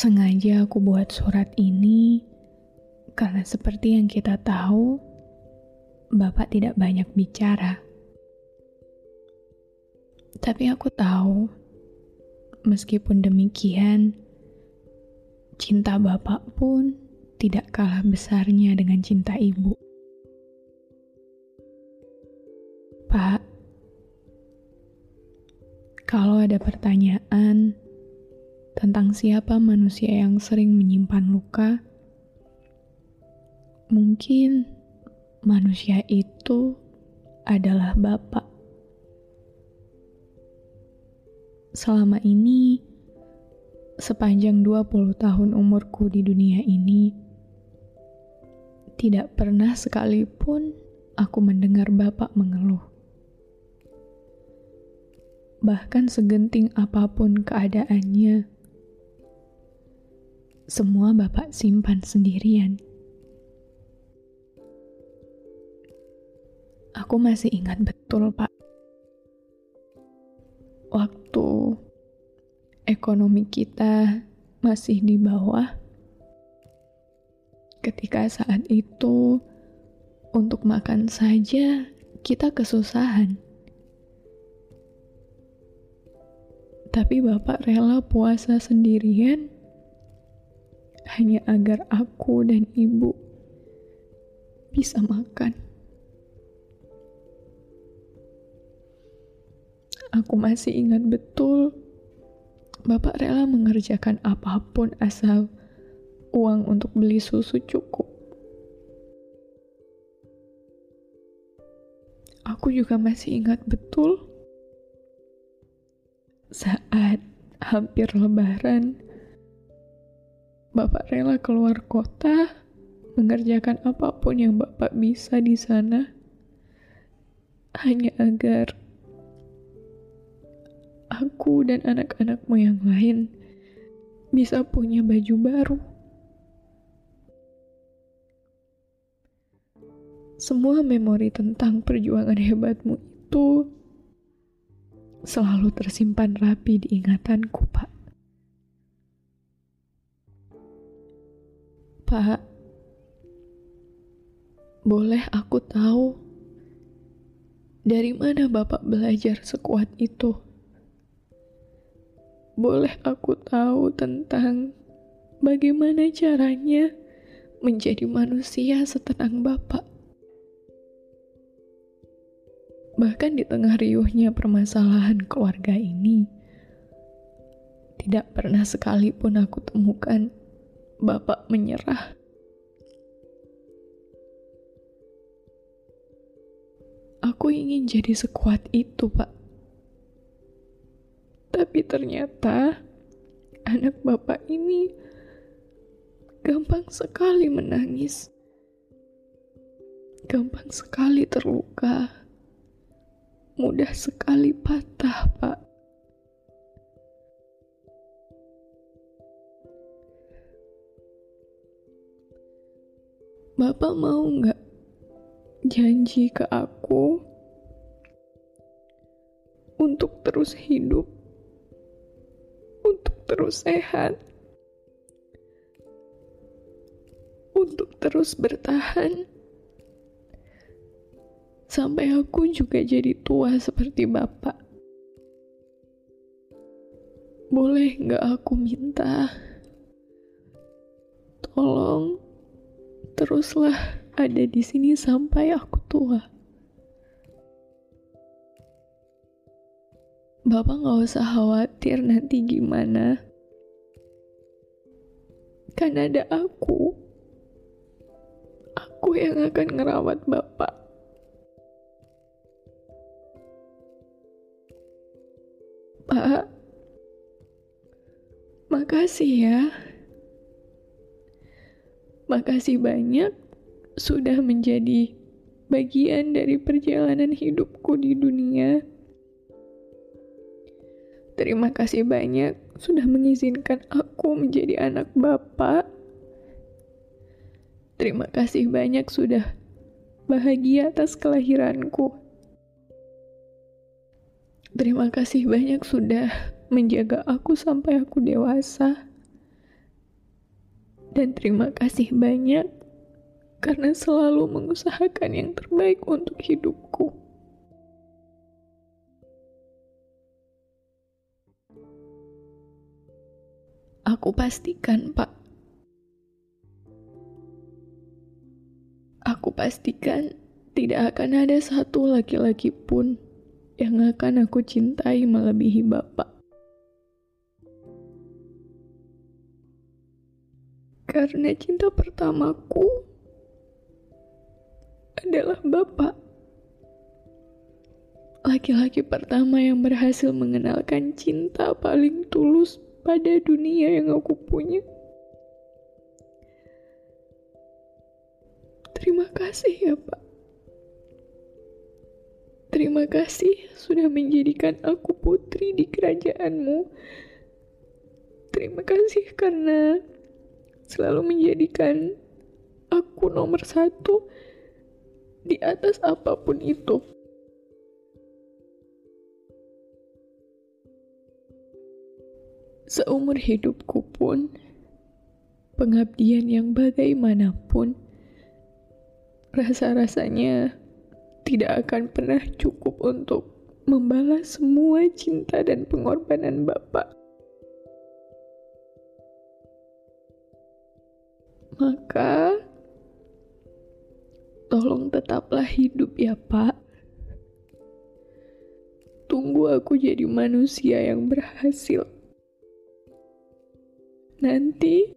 Sengaja aku buat surat ini karena seperti yang kita tahu, Bapak tidak banyak bicara. Tapi aku tahu, meskipun demikian, cinta Bapak pun tidak kalah besarnya dengan cinta Ibu. Pak, kalau ada pertanyaan tentang siapa manusia yang sering menyimpan luka, mungkin manusia itu adalah Bapak. Selama ini, sepanjang 20 tahun umurku di dunia ini, tidak pernah sekalipun aku mendengar Bapak mengeluh. Bahkan segenting apa pun keadaannya, semua Bapak simpan sendirian. Aku masih ingat betul, Pak. Waktu ekonomi kita masih di bawah, ketika saat itu untuk makan saja kita kesusahan. Tapi Bapak rela puasa sendirian hanya agar aku dan ibu bisa makan. Aku masih ingat betul, Bapak rela mengerjakan apa pun asal uang untuk beli susu cukup. Aku juga masih ingat betul saat hampir lebaran, Bapak rela keluar kota, mengerjakan apa pun yang Bapak bisa di sana, hanya agar aku dan anak-anakmu yang lain bisa punya baju baru. Semua memori tentang perjuangan hebatmu itu selalu tersimpan rapi di ingatanku, Pak. Pak, boleh aku tahu dari mana Bapak belajar sekuat itu? Boleh aku tahu tentang bagaimana caranya menjadi manusia setenang Bapak? Bahkan di tengah riuhnya permasalahan keluarga ini, tidak pernah sekalipun aku temukan Bapak menyerah. Aku ingin jadi sekuat itu, Pak. Tapi ternyata anak Bapak ini gampang sekali menangis. Gampang sekali terluka. Mudah sekali patah, Pak. Bapak mau nggak janji ke aku untuk terus hidup, untuk terus sehat, untuk terus bertahan, sampai aku juga jadi tua seperti Bapak. boleh nggak aku minta? Tolong, teruslah ada di sini sampai aku tua. Bapak nggak usah khawatir nanti gimana. Kan ada aku. Aku yang akan ngerawat Bapak. Pak, makasih ya. Makasih banyak sudah menjadi bagian dari perjalanan hidupku di dunia. Terima kasih banyak sudah mengizinkan aku menjadi anak Bapak. Terima kasih banyak sudah bahagia atas kelahiranku. Terima kasih banyak sudah menjaga aku sampai aku dewasa. Dan terima kasih banyak karena selalu mengusahakan yang terbaik untuk hidupku. Aku pastikan, Pak. Aku pastikan tidak akan ada satu laki-laki pun yang akan aku cintai melebihi Bapak. Karena cinta pertamaku adalah Bapak. Laki-laki pertama yang berhasil mengenalkan cinta paling tulus pada dunia yang aku punya. Terima kasih ya Pak. Terima kasih sudah menjadikan aku putri di kerajaanmu. Terima kasih karena selalu menjadikan aku nomor satu di atas apa pun itu. Seumur hidupku pun, pengabdian yang bagaimanapun, rasa-rasanya tidak akan pernah cukup untuk membalas semua cinta dan pengorbanan Bapak. Maka, tolong tetaplah hidup ya Pak. Tunggu aku jadi manusia yang berhasil. Nanti,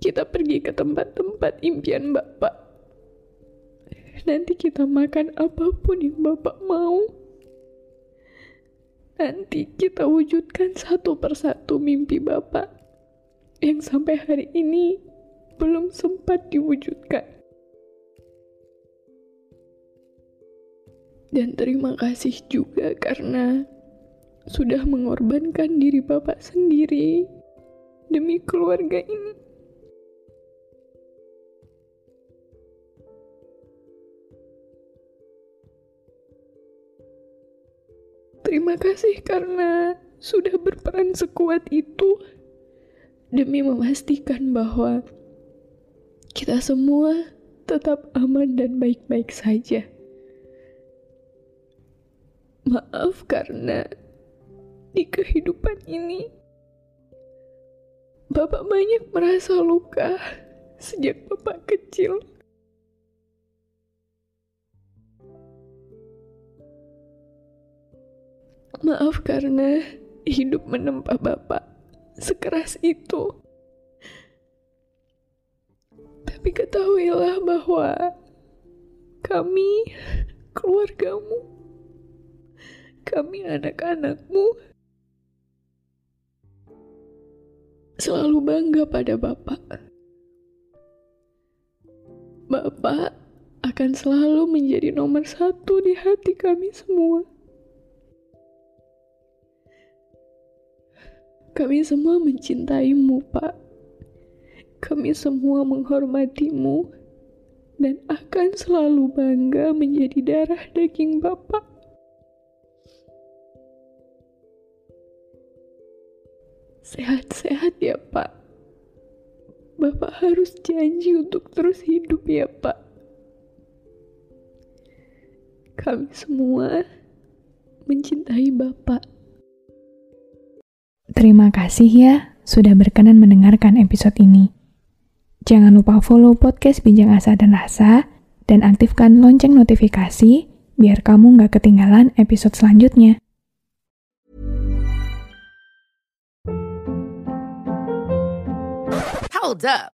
kita pergi ke tempat-tempat impian Bapak. Nanti kita makan apa pun yang Bapak mau. Nanti kita wujudkan satu persatu mimpi Bapak yang sampai hari ini belum sempat diwujudkan. Dan terima kasih juga karena sudah mengorbankan diri Bapak sendiri demi keluarga ini. Terima kasih karena sudah berperan sekuat itu demi memastikan bahwa kita semua tetap aman dan baik-baik saja. Maaf karena di kehidupan ini Bapak banyak merasa luka sejak Bapak kecil. Maaf karena hidup menempa Bapak sekeras itu. Tapi ketahuilah bahwa kami, keluargamu, kami anak-anakmu, selalu bangga pada Bapak. Bapak akan selalu menjadi nomor satu di hati kami semua. Kami semua mencintaimu, Pak. Kami semua menghormatimu dan akan selalu bangga menjadi darah daging Bapak. Sehat-sehat ya, Pak. Bapak harus janji untuk terus hidup ya, Pak. Kami semua mencintai Bapak. Terima kasih ya sudah berkenan mendengarkan episode ini. Jangan lupa follow podcast Bincang Asa dan Rasa dan aktifkan lonceng notifikasi biar kamu nggak ketinggalan episode selanjutnya. Hold up.